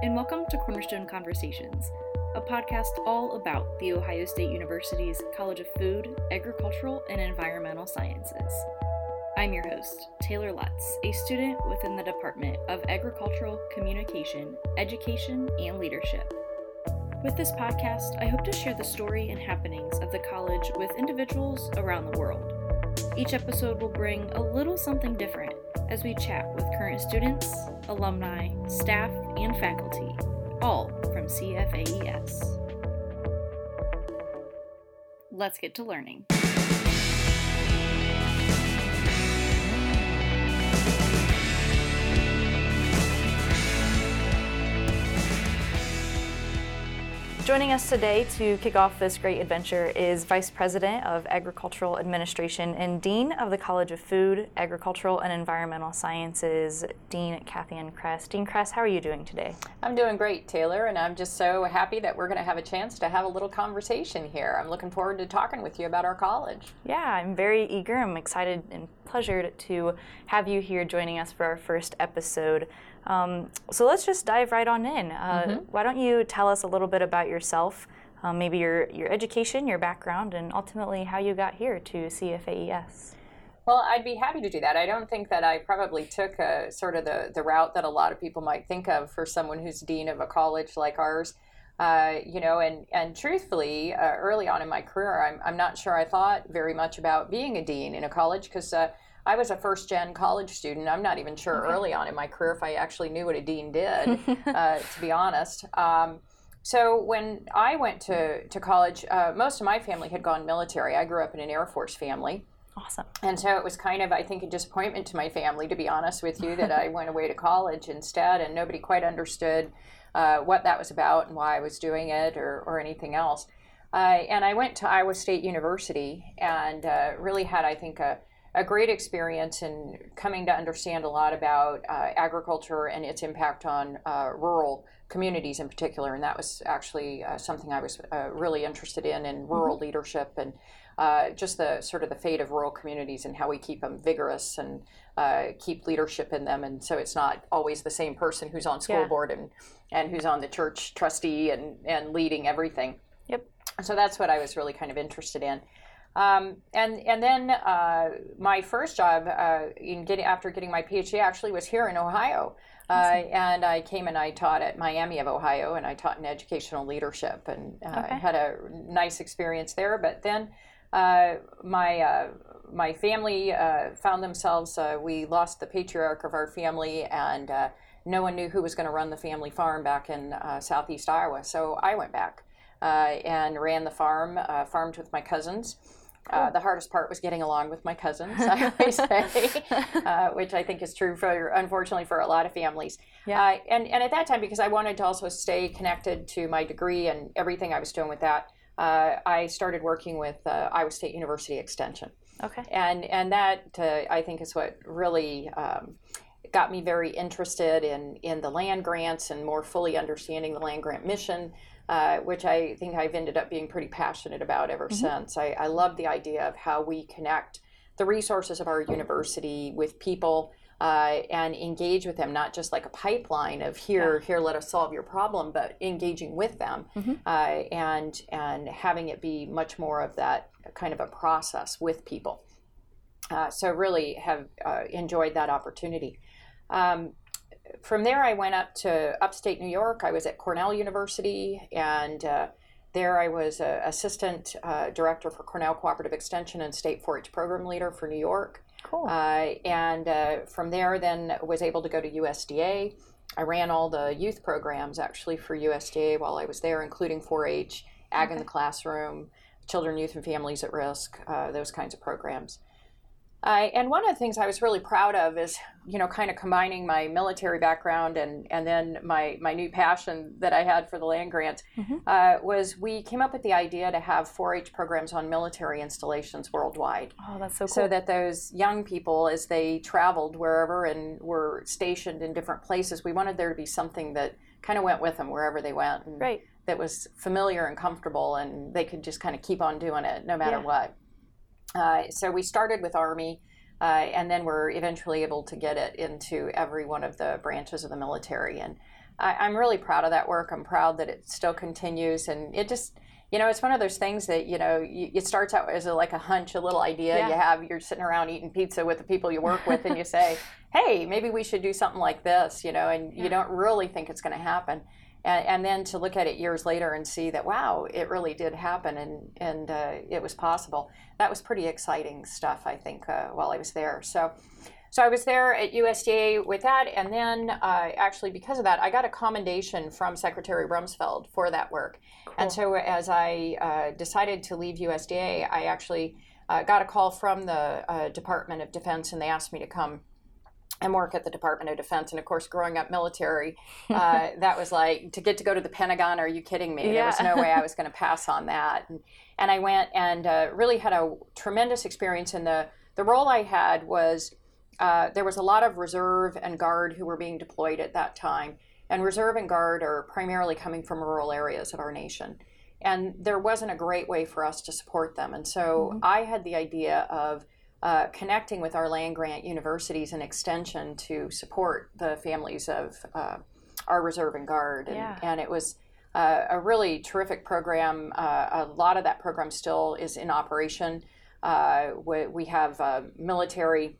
and welcome to Cornerstone Conversations, a podcast all about The Ohio State University's College of Food, Agricultural, and Environmental Sciences. I'm your host, Taylor Lutz, a student within the Department of Agricultural Communication, Education, and Leadership. With this podcast, I hope to share the story and happenings of the college with individuals around the world. Each episode will bring a little something different as we chat with current students, alumni, staff, and faculty, all from CFAES. Let's get to learning. Joining us today to kick off this great adventure is Vice President of Agricultural Administration and Dean of the College of Food, Agricultural, and Environmental Sciences, Dean Cathann Kress. Dean Kress, how are you doing today? I'm doing great, Taylor, and I'm just so happy that we're going to have a chance to have a little conversation here. I'm looking forward to talking with you about our college. Yeah, I'm very eager. I'm excited and pleasured to have you here joining us for our first episode. Um, so let's just dive right on in. Uh, mm-hmm. Why don't you tell us a little bit about yourself, um, maybe your, your education, your background, and ultimately how you got here to CFAES? Well, I'd be happy to do that. I don't think that I probably took a, sort of the, the route that a lot of people might think of for someone who's dean of a college like ours. Uh, you know, and, and truthfully, uh, early on in my career, I'm, I'm not sure I thought very much about being a dean in a college because uh, I was a first gen college student. I'm not even sure okay. early on in my career if I actually knew what a dean did, uh, to be honest. Um, so when I went to, to college, uh, most of my family had gone military. I grew up in an Air Force family. Awesome. And so it was kind of, I think, a disappointment to my family, to be honest with you, that I went away to college instead, and nobody quite understood uh, what that was about and why I was doing it or, or anything else. Uh, and I went to Iowa State University and uh, really had, I think, a, a great experience in coming to understand a lot about uh, agriculture and its impact on uh, rural communities in particular. And that was actually uh, something I was uh, really interested in in rural mm-hmm. leadership and uh, just the sort of the fate of rural communities and how we keep them vigorous and uh, keep leadership in them. And so it's not always the same person who's on school yeah. board and, and who's on the church trustee and, and leading everything. Yep. So that's what I was really kind of interested in. Um, and and then uh, my first job uh, in getting after getting my PhD actually was here in Ohio, uh, and I came and I taught at Miami of Ohio, and I taught in educational leadership, and uh, okay. had a nice experience there. But then uh, my uh, my family found themselves we lost the patriarch of our family, and no one knew who was going to run the family farm back in southeast Iowa. So I went back. and ran the farm, farmed with my cousins, uh, the hardest part was getting along with my cousins, I always say, uh, which I think is true for, unfortunately, for a lot of families. Yeah. Uh, and, and at that time, because I wanted to also stay connected to my degree and everything I was doing with that, uh, I started working with uh, Iowa State University Extension. Okay. And, and that, uh, I think, is what really um, got me very interested in, in the land grants and more fully understanding the land grant mission uh, which I think I've ended up being pretty passionate about ever mm-hmm. since. I, I love the idea of how we connect the resources of our university with people uh, and engage with them, not just like a pipeline of here, yeah. here, let us solve your problem, but engaging with them mm-hmm. uh, and and having it be much more of that kind of a process with people. Uh, so really have uh, enjoyed that opportunity. Um, from there, I went up to upstate New York. I was at Cornell University, and uh, there I was assistant uh, director for Cornell Cooperative Extension and state 4-H program leader for New York. Cool. Uh, and uh, from there, then was able to go to USDA. I ran all the youth programs actually for USDA while I was there, including 4-H, Ag okay. in the Classroom, Children, Youth, and Families at Risk, uh, those kinds of programs. Uh, and one of the things I was really proud of is, you know, kind of combining my military background and, and then my, my new passion that I had for the land grants mm-hmm. uh, was we came up with the idea to have 4-H programs on military installations worldwide. Oh, that's so cool. So that those young people, as they traveled wherever and were stationed in different places, we wanted there to be something that kind of went with them wherever they went. And right. That was familiar and comfortable, and they could just kind of keep on doing it no matter yeah. what. Uh, so we started with Army, uh, and then we're eventually able to get it into every one of the branches of the military. And I, am really proud of that work. I'm proud that it still continues, and it just you know, it's one of those things that you know you, it starts out as a, like a hunch, a little idea yeah. you have. You're sitting around eating pizza with the people you work with, and you say, "Hey, maybe we should do something like this," you know, and yeah. you don't really think it's going to happen. And, and, then to look at it years later and see that wow, it really did happen, and and uh, it was possible. That was pretty exciting stuff, I think, uh, while I was there. So. So I was there at USDA with that, and then uh, actually because of that, I got a commendation from Secretary Rumsfeld for that work. Cool. And so as I uh, decided to leave USDA, I actually uh, got a call from the uh, Department of Defense, and they asked me to come and work at the Department of Defense. And of course, growing up military, uh, that was like to get to go to the Pentagon. Are you kidding me? Yeah. There was no way I was going to pass on that. And, and I went and uh, really had a tremendous experience. And the the role I had was uh, there was a lot of reserve and guard who were being deployed at that time. And reserve and guard are primarily coming from rural areas of our nation. And there wasn't a great way for us to support them. And so mm-hmm. I had the idea of uh, connecting with our land grant universities and extension to support the families of uh, our reserve and guard. And, yeah. and it was uh, a really terrific program. Uh, a lot of that program still is in operation. Uh, we, we, have uh, military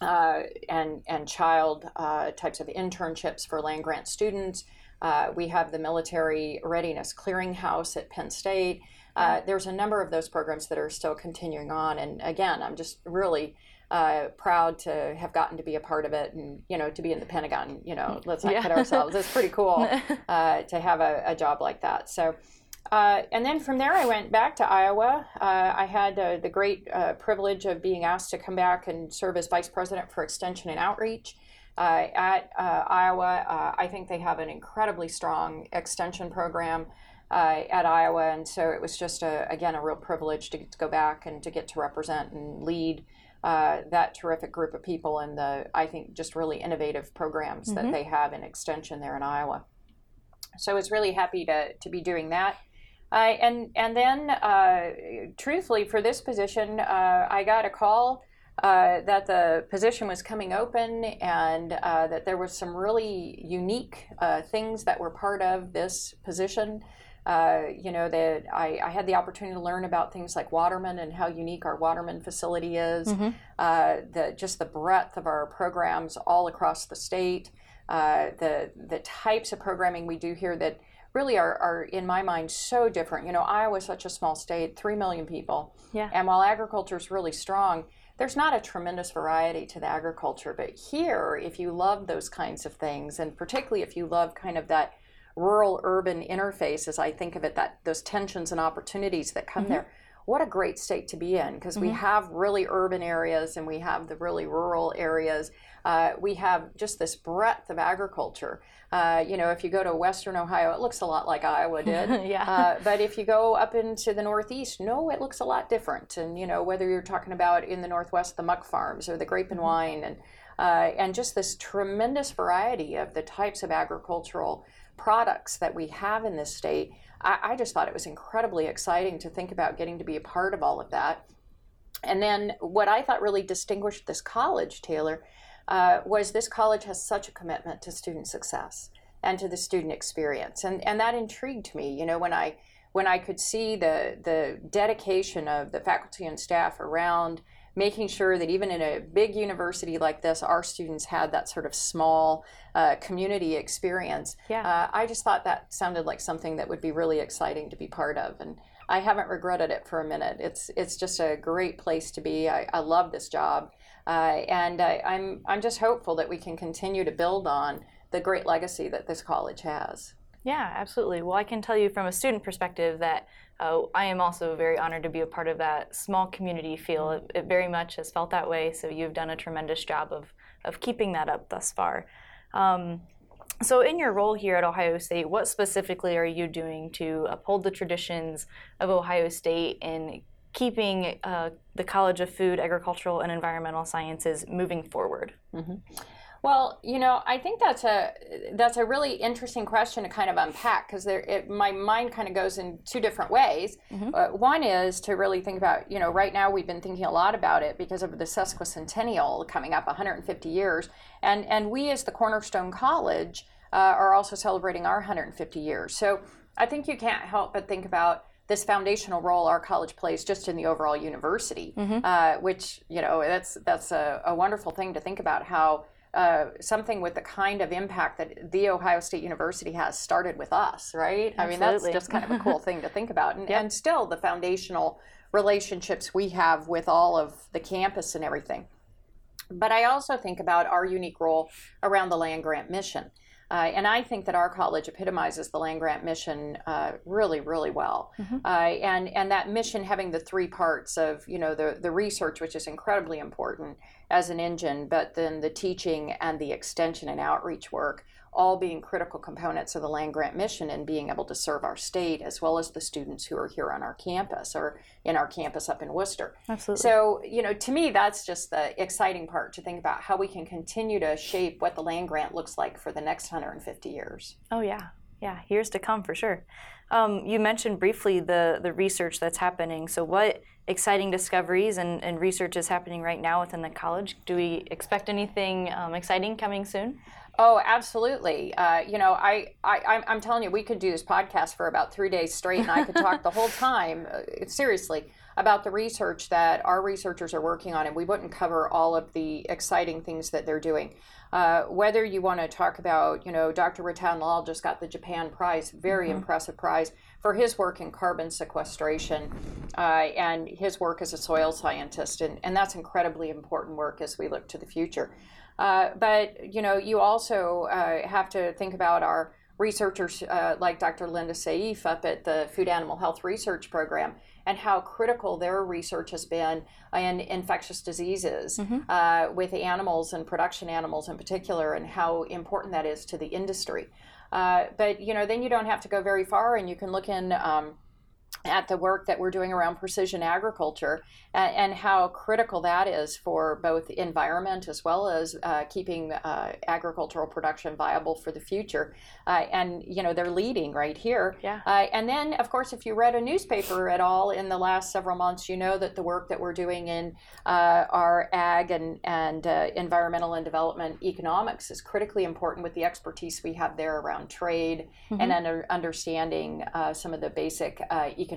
uh, and, and child uh, types of internships for land grant students. Uh, we have the Military Readiness Clearinghouse at Penn State. Uh, there's a number of those programs that are still continuing on. And again, I'm just really uh, proud to have gotten to be a part of it and, you know, to be in the Pentagon. You know, let's not yeah. kid ourselves. It's pretty cool uh, to have a, a, job like that. So, uh, and then from there, I went back to Iowa. Uh, I had uh, the great uh, privilege of being asked to come back and serve as vice president for extension and outreach. Uh, at uh, Iowa, I think they have an incredibly strong extension program at Iowa, and so it was just a, again a real privilege to, to go back and to get to represent and lead that terrific group of people and the I think just really innovative programs mm-hmm. that they have in extension there in Iowa. So I was really happy to to be doing that. Uh, and and then, uh, truthfully, for this position, uh, I got a call uh, that the position was coming open and uh, that there were some really unique uh, things that were part of this position. Uh, you know that I, I, had the opportunity to learn about things like Waterman and how unique our Waterman facility is. Mm-hmm. Uh, the just the breadth of our programs all across the state. Uh, the the types of programming we do here that really are, are in my mind so different. You know, Iowa is such a small state, three million people. Yeah. And while agriculture is really strong, there's not a tremendous variety to the agriculture. But here, if you love those kinds of things, and particularly if you love kind of that rural urban interface, as I think of it, that those tensions and opportunities that come mm-hmm. there, what a great state to be in because mm-hmm. we have really urban areas and we have the really rural areas. Uh, we have just this breadth of agriculture. Uh, you know, if you go to Western Ohio, it looks a lot like Iowa did. yeah. Uh, but if you go up into the Northeast, no, it looks a lot different. And you know, whether you're talking about in the Northwest, the muck farms or the grape and mm-hmm. wine, and uh, and just this tremendous variety of the types of agricultural products that we have in this state. I, I just thought it was incredibly exciting to think about getting to be a part of all of that. And then what I thought really distinguished this college, Taylor, uh, was this college has such a commitment to student success and to the student experience, and and that intrigued me. You know, when I when I could see the the dedication of the faculty and staff around making sure that even in a big university like this, our students had that sort of small uh, community experience. Yeah. Uh, I just thought that sounded like something that would be really exciting to be part of. And I haven't regretted it for a minute. It's, it's just a great place to be. I, I love this job. Uh, and I, I'm, I'm just hopeful that we can continue to build on the great legacy that this college has. Yeah, absolutely. Well, I can tell you from a student perspective that uh, I am also very honored to be a part of that small community feel. It, it, very much has felt that way, so you've done a tremendous job of, of keeping that up thus far. Um, so, in your role here at Ohio State, what specifically are you doing to uphold the traditions of Ohio State in keeping uh, the College of Food, Agricultural, and Environmental Sciences moving forward? Mm-hmm. Well, you know, I think that's a that's a really interesting question to kind of unpack because there it, my mind kind of goes in two different ways. Mm-hmm. Uh, one is to really think about, you know, right now we've been thinking a lot about it because of the sesquicentennial coming up 150 years, and and we as the Cornerstone College uh, are also celebrating our 150 years. So I think you can't help but think about this foundational role our college plays just in the overall university, mm-hmm. uh, which you know that's that's a, a, wonderful thing to think about how. Uh, something with the kind of impact that the Ohio State University has started with us, right? Absolutely. I mean, that's just kind of a cool thing to think about. And, yep. and still, the foundational relationships we have with all of the campus and everything. But I also think about our unique role around the land grant mission. Uh, and I think that our college epitomizes the land grant mission uh, really, really well. Mm-hmm. Uh, and and that mission having the three parts of you know the the research, which is incredibly important as an engine, but then the teaching and the extension and outreach work all being critical components of the land grant mission and being able to serve our state as well as the students who are here on our campus or in our campus up in Wooster. Absolutely. So, you know, to me, that's just the exciting part to think about how we can continue to shape what the land grant looks like for the next 150 years. Oh, yeah. Yeah, years to come for sure. Um, you mentioned briefly the, the research that's happening. So, what exciting discoveries and, and research is happening right now within the college? Do we expect anything um, exciting coming soon? Oh, absolutely. Uh, you know, I, I, I'm telling you, we could do this podcast for about three days straight, and I could talk the whole time, uh, seriously, about the research that our researchers are working on, and we wouldn't cover all of the exciting things that they're doing. Uh, whether you want to talk about, you know, Dr. Rattan Lal just got the Japan Prize, very mm-hmm. impressive prize for his work in carbon sequestration uh, and his work as a soil scientist, and, and that's incredibly important work as we look to the future. Uh, but you know, you also uh, have to think about our researchers uh, like Dr. Linda Saif up at the Food Animal Health Research Program and how critical their research has been in infectious diseases mm-hmm. uh, with animals and production animals in particular, and how important that is to the industry. Uh, but you know, then you don't have to go very far, and you can look in. Um, at the work that we're doing around precision agriculture and, and, how critical that is for both environment as well as uh, keeping uh, agricultural production viable for the future. Uh, and, you know, they're leading right here. Yeah. Uh, and then, of course, if you read a newspaper at all in the last several months, you know that the work that we're doing in uh, our ag and, and uh, environmental and development economics is critically important with the expertise we have there around trade mm-hmm. and under, understanding some of the basic economic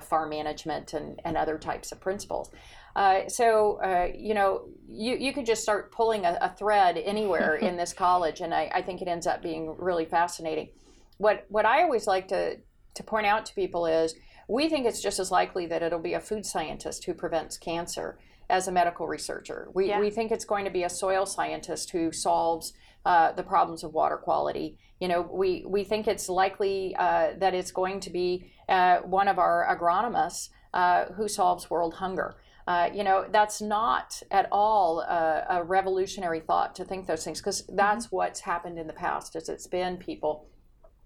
farm management and, and other types of principles. Uh, so, uh, you know, you, you could just start pulling a, a thread anywhere in this college, and I, I, think it ends up being really fascinating. What, what I always like to, to point out to people is we think it's just as likely that it'll be a food scientist who prevents cancer as a medical researcher. We, yeah. we think it's going to be a soil scientist who solves uh, the problems of water quality. You know, we, we think it's likely uh, that it's going to be uh, one of our agronomists uh, who solves world hunger. Uh, you know, that's not at all a, a revolutionary thought to think those things because that's mm-hmm. what's happened in the past. Is it's been people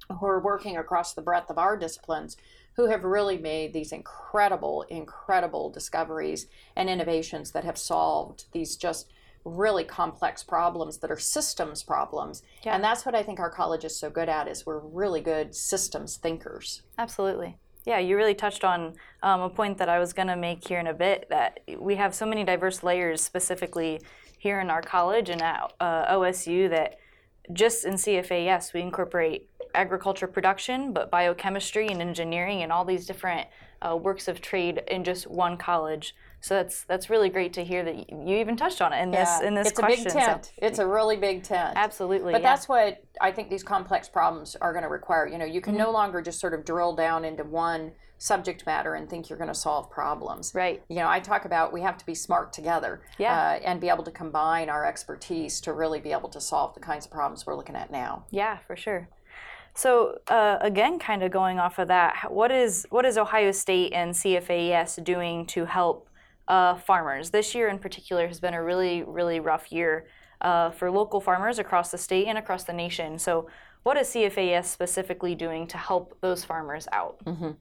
who are working across the breadth of our disciplines who have really made these incredible, incredible discoveries and innovations that have solved these just really complex problems that are systems problems. Yeah. And that's what I think our college is so good at is we're really good systems thinkers. Absolutely. Yeah, you really touched on um, a point that I was going to make here in a bit that we have so many diverse layers specifically here in our college and at uh, OSU that just in CFAES, we incorporate agriculture production, but biochemistry and engineering and all these different uh, works of trade in just one college. So that's that's really great to hear that you even touched on it in yeah, this in this it's question. It's a big tent. So, it's a really big tent. Absolutely. But yeah. that's what I think these complex problems are going to require. You know, you can mm-hmm. no longer just sort of drill down into one subject matter and think you're going to solve problems. Right. You know, I talk about we have to be smart together yeah. Uh, and be able to combine our expertise to really be able to solve the kinds of problems we're looking at now. Yeah, for sure. So uh, again, kind of going off of that, what is what is Ohio State and CFAES doing to help uh, farmers? This year in particular has been a really really rough year uh, for local farmers across the state and across the nation. So what is CFAES specifically doing to help those farmers out? Mm-hmm.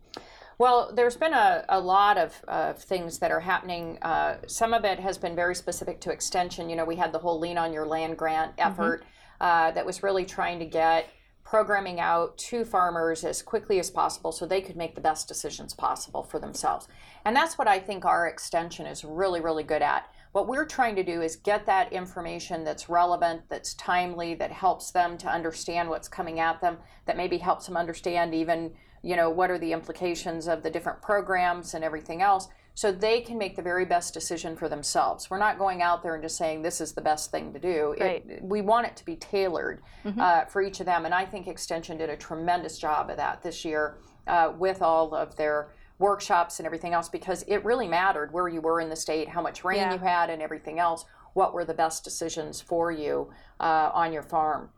Well, there's been a, a lot of uh, things that are happening. Uh, some of it has been very specific to extension. You know, we had the whole Lean on Your Land grant mm-hmm. effort mm-hmm. uh, that was really trying to get programming out to farmers as quickly as possible so they could make the best decisions possible for themselves. And that's what I think our extension is really, really good at. what we're trying to do is get that information that's relevant, that's timely, that helps them to understand what's coming at them, that maybe helps them understand even, you know, what are the implications of the different programs and everything else so they can make the very best decision for themselves. We're not going out there and just saying this is the best thing to do. Right. It, we want it to be tailored mm-hmm. uh, for each of them, and I think Extension did a tremendous job of that this year uh, with all of their workshops and everything else because it really mattered where you were in the state, how much rain yeah. you had, and everything else. What were the best decisions for you uh, on your farm?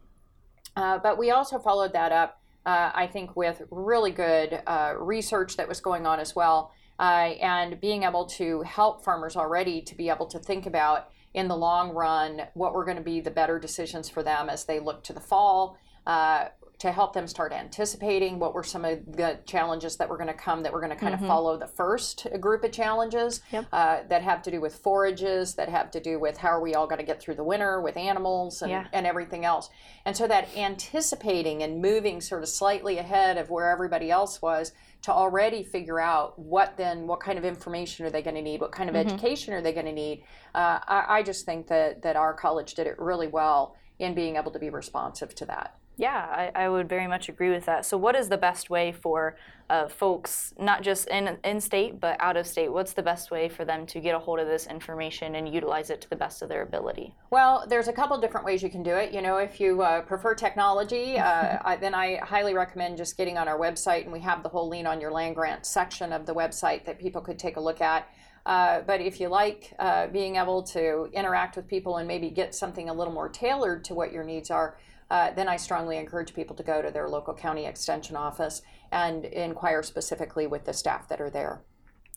Uh, but we also followed that up, uh, I think, with really good uh, research that was going on as well uh, and being able to help farmers already to be able to think about in the long run what were going to be the better decisions for them as they look to the fall. Uh, to help them start anticipating what were some of the challenges that were going to come that were going to kind mm-hmm. of follow the first group of challenges yep. uh, that have to do with forages, that have to do with how are we all going to get through the winter with animals and, yeah. and everything else. And so that anticipating and moving sort of slightly ahead of where everybody else was to already figure out what then what kind of information are they going to need what kind of mm-hmm. education are they going to need uh, I, I, just think that that our college did it really well in being able to be responsive to that yeah, I, I, would very much agree with that. So, what is the best way for uh, folks, not just in, in state, but out of state? What's the best way for them to get a hold of this information and utilize it to the best of their ability? Well, there's a couple different ways you can do it. You know, if you uh, prefer technology, uh, I, then I highly recommend just getting on our website, and we have the whole Lean on Your Land Grant section of the website that people could take a look at. Uh, but if you like uh, being able to interact with people and maybe get something a little more tailored to what your needs are, uh, then I strongly encourage people to go to their local county extension office and inquire specifically with the staff that are there.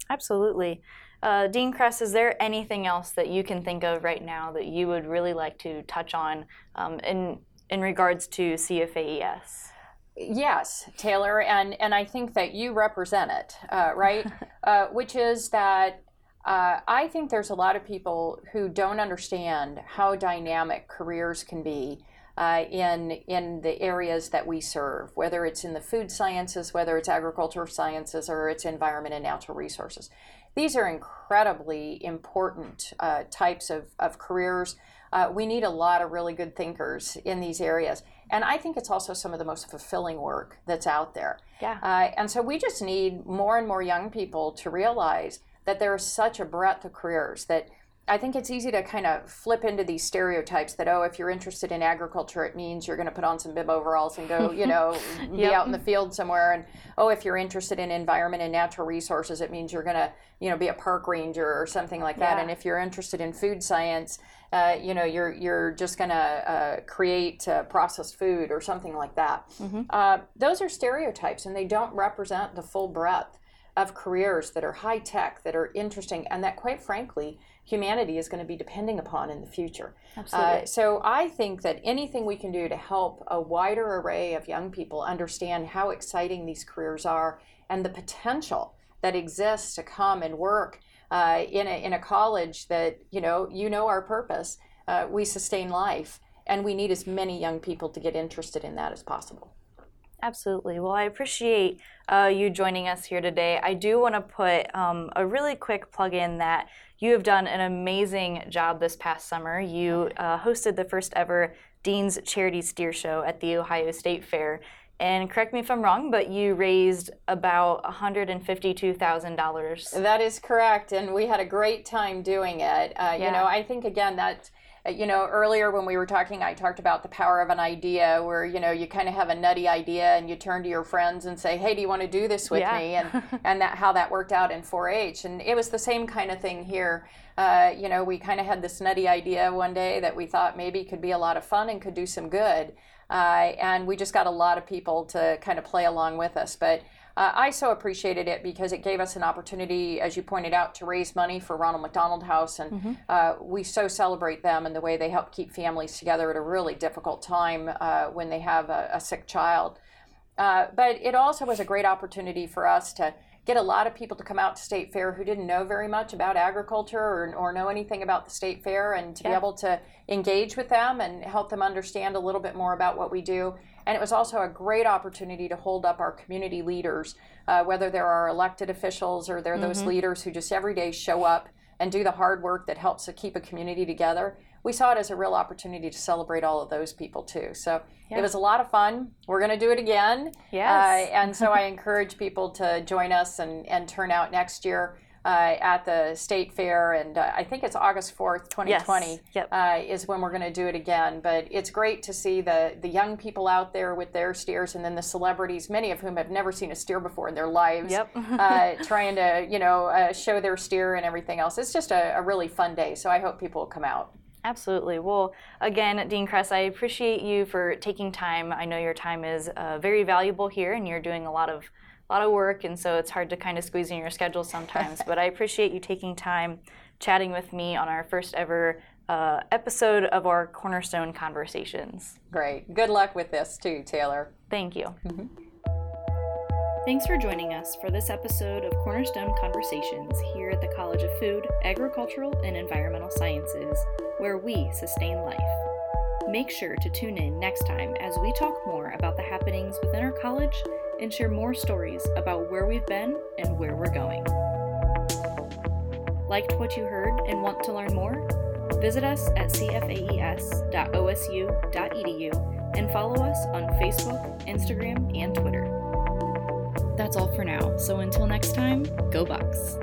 Absolutely. Uh, Dean Kress, is there anything else that you can think of right now that you would really like to touch on um, in, in regards to CFAES? Yes, Taylor, and, and I think that you represent it, uh, right? uh, which is that uh, I think there's a lot of people who don't understand how dynamic careers can be uh, in in the areas that we serve, whether it's in the food sciences, whether it's agricultural sciences, or it's environment and natural resources. These are incredibly important uh, types of, of careers. Uh, we need a lot of really good thinkers in these areas. And I think it's also some of the most fulfilling work that's out there. Yeah. Uh, and so we just need more and more young people to realize that there is such a breadth of careers that I think it's easy to kind of flip into these stereotypes that, oh, if you're interested in agriculture, it means you're going to put on some bib overalls and go, you know, yep. be out in the field somewhere. And, oh, if you're interested in environment and natural resources, it means you're going to, you know, be a park ranger or something like that. Yeah. And if you're interested in food science, uh, you know, you're, you're just going to uh, create uh, processed food or something like that. Mm-hmm. Uh, those are stereotypes and they don't represent the full breadth of careers that are high tech, that are interesting, and that, quite frankly, humanity is going to be depending upon in the future. Absolutely. Uh, so I think that anything we can do to help a wider array of young people understand how exciting these careers are and the potential that exists to come and work uh, in, a, in a college that, you know, you know our purpose. Uh, we sustain life, and we need as many young people to get interested in that as possible. Absolutely. Well, I appreciate uh, you joining us here today. I do want to put um, a really quick plug in that you have done an amazing job this past summer. You uh, hosted the first ever Dean's Charity Steer Show at the Ohio State Fair. And correct me if I'm wrong, but you raised about $152,000. That is correct. And we had a great time doing it. Uh, yeah. You know, I think, again, that you know, earlier when we were talking, I talked about the power of an idea where, you know, you kind of have a nutty idea and you turn to your friends and say, hey, do you want to do this with yeah. me? And, and that how that worked out in 4 H. And it was the same kind of thing here. Uh, you know, we kind of had this nutty idea one day that we thought maybe could be a lot of fun and could do some good. Uh, and we just got a lot of people to kind of play along with us. But uh, I so appreciated it because it gave us an opportunity, as you pointed out, to raise money for Ronald McDonald House, and mm-hmm. uh, we so celebrate them and the way they help keep families together at a really difficult time uh, when they have a, a sick child. Uh, but it also was a great opportunity for us to get a lot of people to come out to State Fair who didn't know very much about agriculture or, or know anything about the State Fair, and to yeah. be able to engage with them and help them understand a little bit more about what we do. And it was also a great opportunity to hold up our community leaders, uh, whether they're our elected officials or they're those mm-hmm. leaders who just every day show up and do the hard work that helps to keep a community together, we saw it as a real opportunity to celebrate all of those people too. So yeah. it was a lot of fun. We're going to do it again. Yes. Uh, and so I encourage people to join us and, and turn out next year. Uh, at the state fair, and uh, I think it's August 4th, 2020, yes. yep. uh, is when we're going to do it again. But it's great to see the, the young people out there with their steers, and then the celebrities, many of whom have never seen a steer before in their lives, yep. Uh, trying to you know uh, show their steer and everything else. It's just a, a really fun day, so I hope people will come out. Absolutely. Well, again, Dean Kress, I appreciate you for taking time. I know your time is uh, very valuable here, and you're doing a lot of lot of work, and so it's hard to kind of squeeze in your schedule sometimes. but I appreciate you taking time chatting with me on our first ever uh, episode of our Cornerstone Conversations. Great. Good luck with this too, Taylor. Thank you. Mm-hmm. Thanks for joining us for this episode of Cornerstone Conversations here at the College of Food, Agricultural, and Environmental Sciences, where we sustain life. Make sure to tune in next time as we talk more about the happenings within our college and share more stories about where we've been and where we're going. Liked what you heard and want to learn more? Visit us at cfaes.osu.edu and follow us on Facebook, Instagram, and Twitter. That's all for now, so until next time, go Bucks!